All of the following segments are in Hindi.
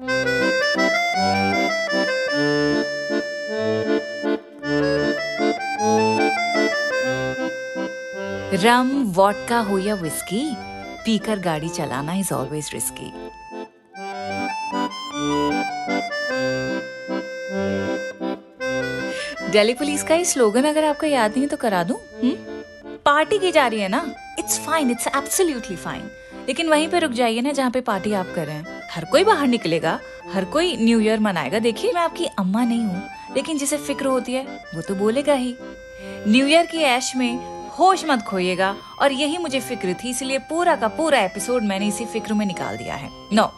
रम वॉडका हो या विस्की पीकर गाड़ी चलाना is always risky Delhi police का ये स्लोगन अगर आपको याद नहीं तो करा दूँ पार्टी की जा रही है ना? It's fine it's absolutely fine लेकिन वहीं पे रुक जाइए ना जहाँ पे पार्टी आप कर रहे हैं। हर कोई बाहर निकलेगा, हर कोई न्यू ईयर मनाएगा। देखिए, मैं आपकी अम्मा नहीं हूँ, लेकिन जिसे फ़िक्र होती है, वो तो बोलेगा ही। न्यू ईयर की ऐश में होश मत खोइएगा, और यही मुझे फ़िक्र थी, इसलिए पूरा का पूरा एपिसोड मैंने इसी फ़िक्र में निकाल दिया है। No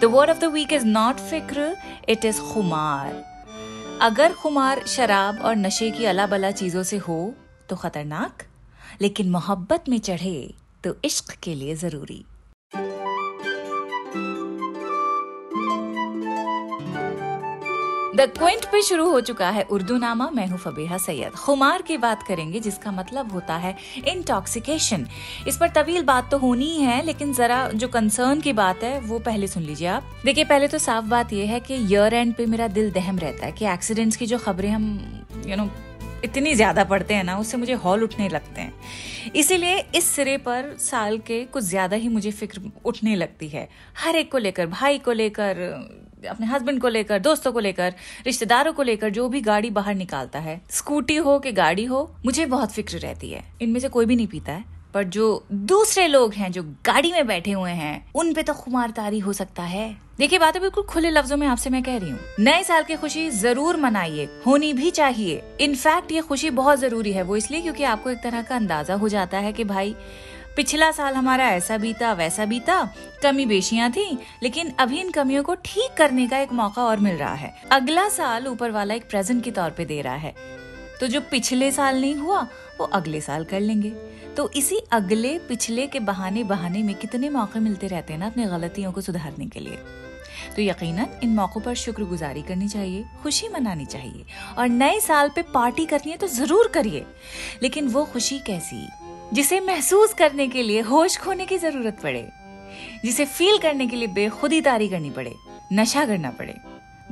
the word of the week is not फ़िक्र इट इज़ खुमार। अगर खुमार शराब और नशे की अला बला चीज़ों से हो तो खतरनाक, लेकिन मोहब्बत में चढ़े तो इश्क के लिए ज़रूरी। द क्विंट पे शुरू हो चुका है उर्दू नामा मैं हूँ फबीहा सैयद। खुमार की बात करेंगे, जिसका मतलब होता है इंटॉक्सिकेशन इस पर तवील बात तो होनी ही है, लेकिन जरा जो कंसर्न की बात है, वो पहले सुन लीजिए आप। देखिए, पहले तो साफ़ बात यह है कि ईयर एंड पे मेरा दिल दहम रहता है कि एक्सीडेंट्स की जो खबरें हम यू नो इतनी ज़्यादा पढ़ते हैं ना, उससे मुझे हॉल उठने लगते हैं। इसीलिए इस सिरे पर साल के कुछ ज़्यादा ही मुझे फ़िक्र उठने लगती है। हर एक को लेकर, भाई को लेकर अपने हस्बैंड को लेकर, दोस्तों को लेकर, रिश्तेदारों को लेकर, जो भी गाड़ी बाहर निकालता है स्कूटी हो कि गाड़ी हो, मुझे बहुत फ़िक्र रहती है। इनमें से कोई भी नहीं पीता है। पर जो दूसरे लोग हैं, जो गाड़ी में बैठे हुए हैं, उन पे तो खुमारतारी हो सकता है। देखिए, बातें बिल्कुल खुले लफ्जों में आपसे मैं कह रही हूँ। नए साल की खुशी ज़रूर मनाइए, होनी भी चाहिए। इनफैक्ट ये खुशी बहुत ज़रूरी है, वो इसलिए क्योंकि आपको एक तरह का अंदाज़ा हो जाता है कि भाई पिछला साल हमारा ऐसा बीता, वैसा बीता, कमी बेशियाँ थी, लेकिन अभी इन कमियों को ठीक करने का एक मौका और मिल रहा है। अगला साल ऊपर वाला एक प्रेजेंट के तौर पे दे रहा है। तो जो पिछले साल नहीं हुआ, वो अगले साल कर लेंगे। तो इसी अगले, पिछले के बहाने बहाने में कितने मौके मिलते रहते हैं ना अपनी गलतियों को सुधारने के लिए। तो यकीनन, इन मौकों पर शुक्रगुजारी करनी चाहिए, खुशी मनानी चाहिए। और नए साल पे पार्टी करनी है तो ज़रूर करिए। लेकिन वो खुशी कैसी? जिसे महसूस करने के लिए होश खोने की ज़रूरत पड़े, जिसे फील करने के लिए बेखुदी तारी करनी पड़े, नशा करना पड़े।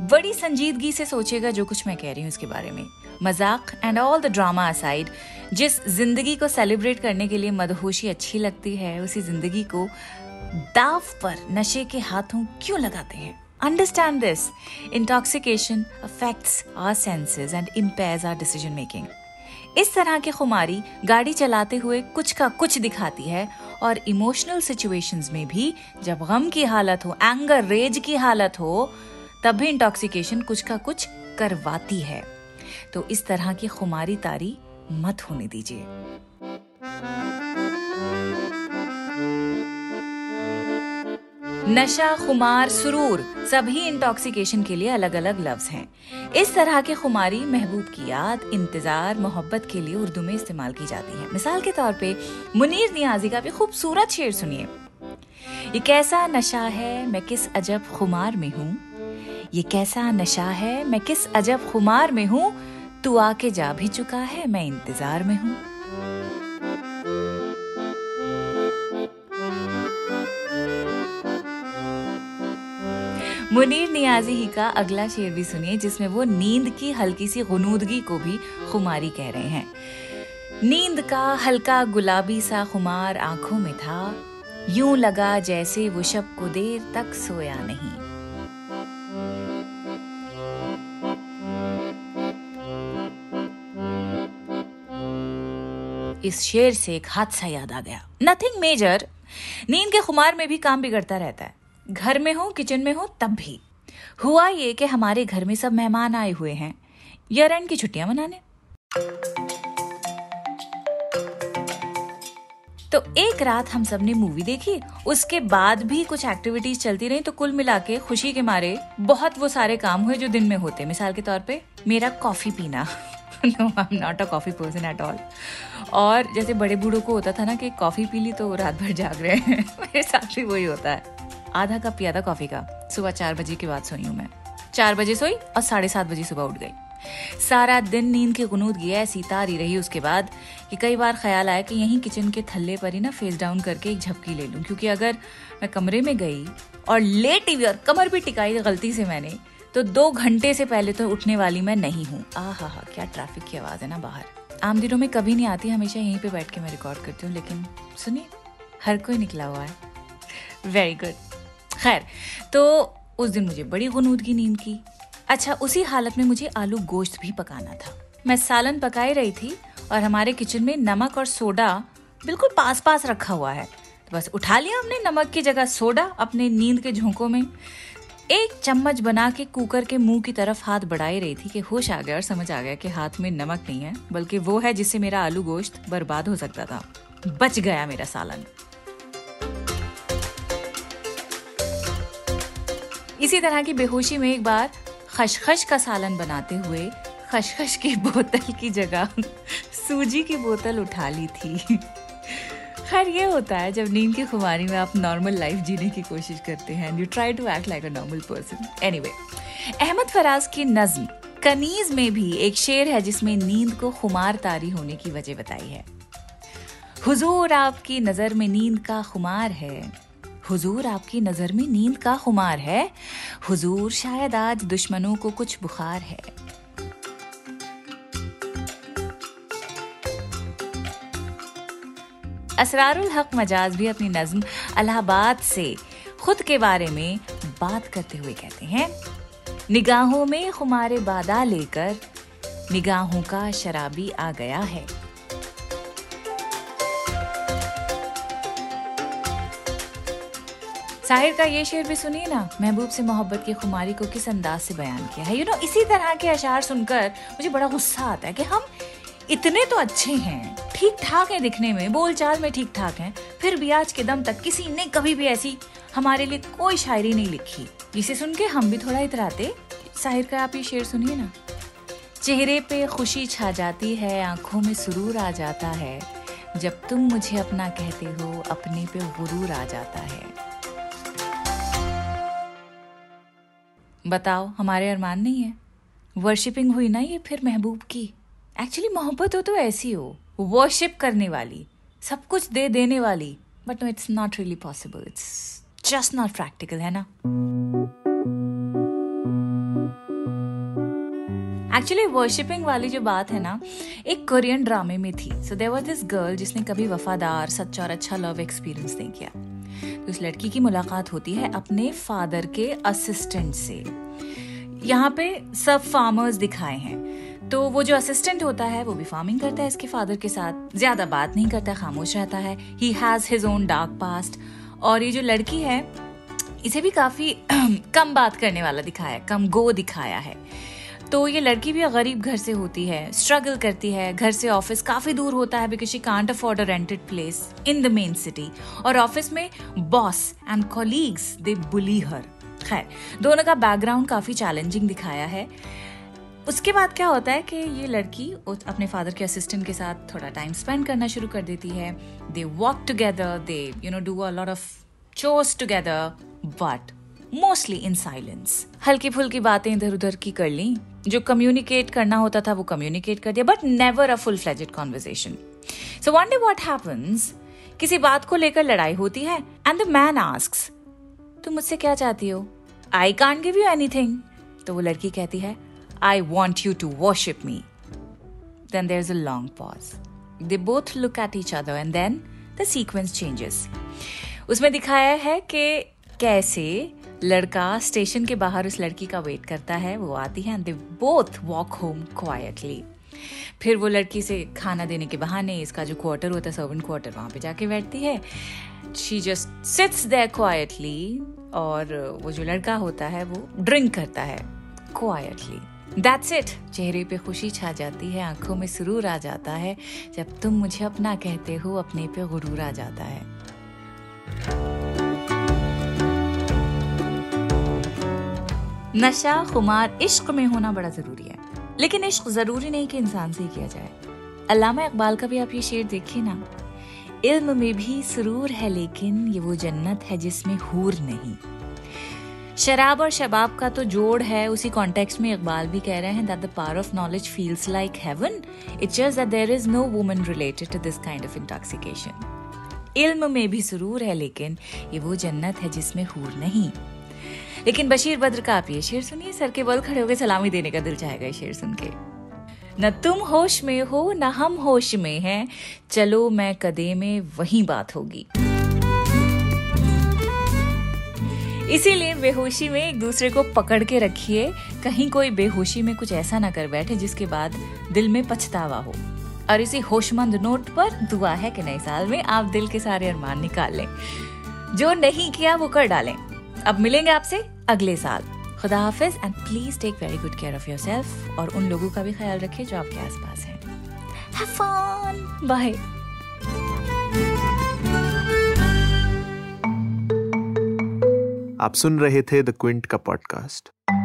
बड़ी संजीदगी से सोचेगा जो कुछ मैं कह रही हूँ इसके बारे में। मज़ाक and all the drama aside जिस ज़िंदगी को सेलिब्रेट करने के लिए मदहोशी अच्छी लगती है, उसी ज़िंदगी को दाव पर नशे के हाथों क्यों लगाते हैं? Understand this intoxication affects our senses and impairs our decision making इस तरह की खुमारी गाड़ी चलाते हुए कुछ का कुछ दिखाती है और इमोशनल सिचुएशंस में भी जब गम की हालत हो एंगर रेज की हालत हो, तब भी इंटॉक्सिकेशन कुछ का कुछ करवाती है। तो इस तरह की खुमारी तारी मत होने दीजिए। नशा, खुमार, सुरूर, सभी इंटॉक्सिकेशन के लिए अलग अलग लफ्ज हैं। इस तरह के खुमारी, महबूब की याद, इंतज़ार, मोहब्बत के लिए उर्दू में इस्तेमाल की जाती है। मिसाल के तौर पे, मुनीर नियाजी का भी खूबसूरत शेर सुनिए। ये कैसा नशा है, मैं किस अजब खुमार में हूँ? ये कैसा नशा है, मैं किस अजब खुमार में हूँ? तू आके जा भी चुका है, मैं इंतज़ार में हूँ। मुनीर नियाजी ही का अगला शेर भी सुनिए, जिसमें वो नींद की हल्की सी गुनूदगी को भी खुमारी कह रहे हैं। नींद का हल्का गुलाबी सा खुमार आँखों में था। यूँ लगा जैसे वो शब को देर तक सोया नहीं। इस शेर से एक हादसा याद आ गया। नथिंग मेजर नींद के खुमार में भी काम बिगड़ता रहता है। घर में हो, किचन में हो, तब भी। हुआ ये कि हमारे घर में सब मेहमान आए हुए हैं। ईयर एंड की छुट्टियाँ मनाने। तो एक रात हम सबने मूवी देखी, उसके बाद भी कुछ एक्टिविटीज़ चलती रही तो कुल मिला के खुशी के मारे बहुत वो सारे काम हुए जो दिन में होते मिसाल के तौर पे, मेरा कॉफ़ी पीना। No I am not a coffee person at all और जैसे बड़े बूढ़ों को होता था ना कि कॉफ़ी पी ली तो रात भर जाग रहे हैं। मेरे साथ भी वही होता है। आधा कप पिया था कॉफ़ी का। सुबह चार बजे के बाद सोई हूँ मैं। चार बजे सोई और साढ़े सात बजे सुबह उठ गई। सारा दिन नींद की गुनूद गया ऐसी तारी रही उसके बाद कि कई बार ख्याल आया कि यहीं किचन के थल्ले पर ही ना फेस डाउन करके एक झपकी ले लूँ, क्योंकि अगर मैं कमरे में गई और लेट हुई और कमर भी टिकाई गलती से मैंने तो दो घंटे से पहले तो उठने वाली मैं नहीं हूँ। आ हा हा क्या ट्रैफ़िक की आवाज़ है ना बाहर। आम दिनों में कभी नहीं आती, हमेशा यहीं पे बैठ के मैं रिकॉर्ड करती हूँ, लेकिन सुनिए, हर कोई निकला हुआ है। वेरी गुड खैर तो उस दिन मुझे बड़ी गनूदगी नींद की। अच्छा उसी हालत में मुझे आलू गोश्त भी पकाना था। मैं सालन पकाई रही थी और हमारे किचन में नमक और सोडा बिल्कुल पास पास रखा हुआ है। तो बस उठा लिया हमने नमक की जगह सोडा अपने नींद के झोंकों में। एक चम्मच बना के कुकर के मुँह की तरफ़ हाथ बढ़ाई रही थी कि होश आ गया और समझ आ गया कि हाथ में नमक नहीं है, बल्कि वो है जिससे मेरा आलू गोश्त बर्बाद हो सकता था। बच गया मेरा सालन। इसी तरह की बेहोशी में एक बार खशखश का सालन बनाते हुए खशखश की बोतल की जगह सूजी की बोतल उठा ली थी। खैर, ये होता है, जब नींद की खुमारी में आप नॉर्मल लाइफ जीने की कोशिश करते हैं you try to act like a normal person anyway Ahmad Faraz की नज्म कनीज में भी एक शेर है जिसमें नींद को खुमार तारी होने की वजह बताई है। हुजूर, आपकी नज़र में नींद का खुमार है। हुजूर आपकी नज़र में नींद का खुमार है। हुजूर शायद आज दुश्मनों को कुछ बुखार है। असरारुल हक मजाज भी अपनी नज्म अलाहाबाद से खुद के बारे में बात करते हुए कहते हैं, निगाहों में खुमारे बादा लेकर निगाहों का शराबी आ गया है। साहिर का ये शेर भी सुनिए ना महबूब से मोहब्बत की खुमारी को किस अंदाज से बयान किया है? यू you नो know, इसी तरह के अशार सुनकर मुझे बड़ा गुस्सा आता है कि हम इतने तो अच्छे हैं ठीक ठाक है दिखने में बोलचाल में ठीक ठाक हैं फिर भी आज के दम तक किसी ने कभी भी ऐसी हमारे लिए कोई शायरी नहीं लिखी। जिसे सुन के हम भी थोड़ा इतराते। साहिर का आप ये शेर सुनिए ना। चेहरे पे खुशी छा जाती है आँखों में सुरूर आ जाता है। जब तुम मुझे अपना कहते हो अपने पे गुरूर आ जाता है। बताओ, हमारे अरमान नहीं है। वर्शिपिंग हुई ना ये फिर महबूब की? एक्चुअली मोहब्बत हो तो ऐसी हो। वर्शिप करने वाली, सब कुछ दे देने वाली। But no it's not really possible it's just not practical है ना? एक्चुअली वर्शिपिंग वाली जो बात है ना, एक कोरियन ड्रामे में थी। So there was this girl जिसने कभी वफादार, सच्चा और अच्छा लव एक्सपीरियंस नहीं किया। तो उस लड़की की मुलाकात होती है अपने फादर के असिस्टेंट से। यहाँ पे सब फार्मर्स दिखाए हैं। तो वो जो असिस्टेंट होता है, वो भी फ़ार्मिंग करता है इसके फादर के साथ। ज़्यादा बात नहीं करता, खामोश रहता है। He has his own dark past और ये जो लड़की है, इसे भी काफ़ी कम बात करने वाला दिखाया कम गो दिखाया है। तो ये लड़की भी गरीब घर से होती है स्ट्रगल करती है, घर से ऑफ़िस काफ़ी दूर होता है because she can't afford a rented place in the main city और ऑफ़िस में boss and colleagues they bully her खैर, दोनों का बैकग्राउंड काफ़ी चैलेंजिंग दिखाया है। उसके बाद क्या होता है कि ये लड़की अपने फादर के असिस्टेंट के साथ थोड़ा टाइम स्पेंड करना शुरू कर देती है। They walk together they you know do a lot of chores together but mostly in silence हल्की फुल्की बातें इधर उधर की कर ली जो कम्युनिकेट करना होता था, वो कम्युनिकेट कर दिया but never a full fledged conversation so one day what happens किसी बात को लेकर लड़ाई होती है एंड द मैन आस्क तुम मुझसे क्या चाहती हो I can give you anything तो वो लड़की कहती है, I want you to worship me. There there's a long pause. They both look at each other, and then the sequence changes. उसमें दिखाया है कि कैसे लड़का स्टेशन के बाहर उस लड़की का वेट करता है, वो आती है and they both walk home quietly फिर वो लड़की से खाना देने के बहाने, इसका जो क्वार्टर होता है सर्वेंट क्वार्टर वहाँ पे जाके बैठती है। She just sits there quietly और वो जो लड़का होता है, वो ड्रिंक करता है क्वाइटली दैट्स इट चेहरे पे खुशी छा जाती है, आँखों में सुरूर आ जाता है, जब तुम मुझे अपना कहते हो, अपने पे गुरूर आ जाता है। नशा, खुमार, इश्क में होना बड़ा ज़रूरी है। लेकिन इश्क ज़रूरी नहीं कि इंसान से ही किया जाए। अल्लामा इकबाल का भी आप ये शेर देखिए ना। इल्म में भी सुरूर है, लेकिन ये वो जन्नत है जिसमें हूर नहीं। शराब और शबाब का तो जोड़ है, उसी कॉन्टेक्स्ट में इकबाल भी कह रहे हैं that the power of knowledge feels like heaven it just that there is no woman related to this kind of intoxication इल्म में भी सुरूर है, लेकिन ये वो जन्नत है जिसमें हूर नहीं। लेकिन बशीर बद्र का आप ये शेर सुनिए, सर के बल खड़े होकर सलामी देने का दिल चाहेगा शेर सुन के। न तुम होश में हो, न हम होश में हैं, चलो मैं कदे में वही बात होगी। इसीलिए बेहोशी में एक दूसरे को पकड़ के रखिए, कहीं कोई बेहोशी में कुछ ऐसा ना कर बैठे जिसके बाद दिल में पछतावा हो। और इसी होशमंद नोट पर दुआ है कि नए साल में आप दिल के सारे अरमान निकाल लें। जो नहीं किया, वो कर डालें। अब मिलेंगे आपसे अगले साल। खुदा हाफिज and please take very good care of yourself और उन लोगों का भी ख्याल रखिए जो आपके आस पास है आप सुन रहे थे द क्विंट का पॉडकास्ट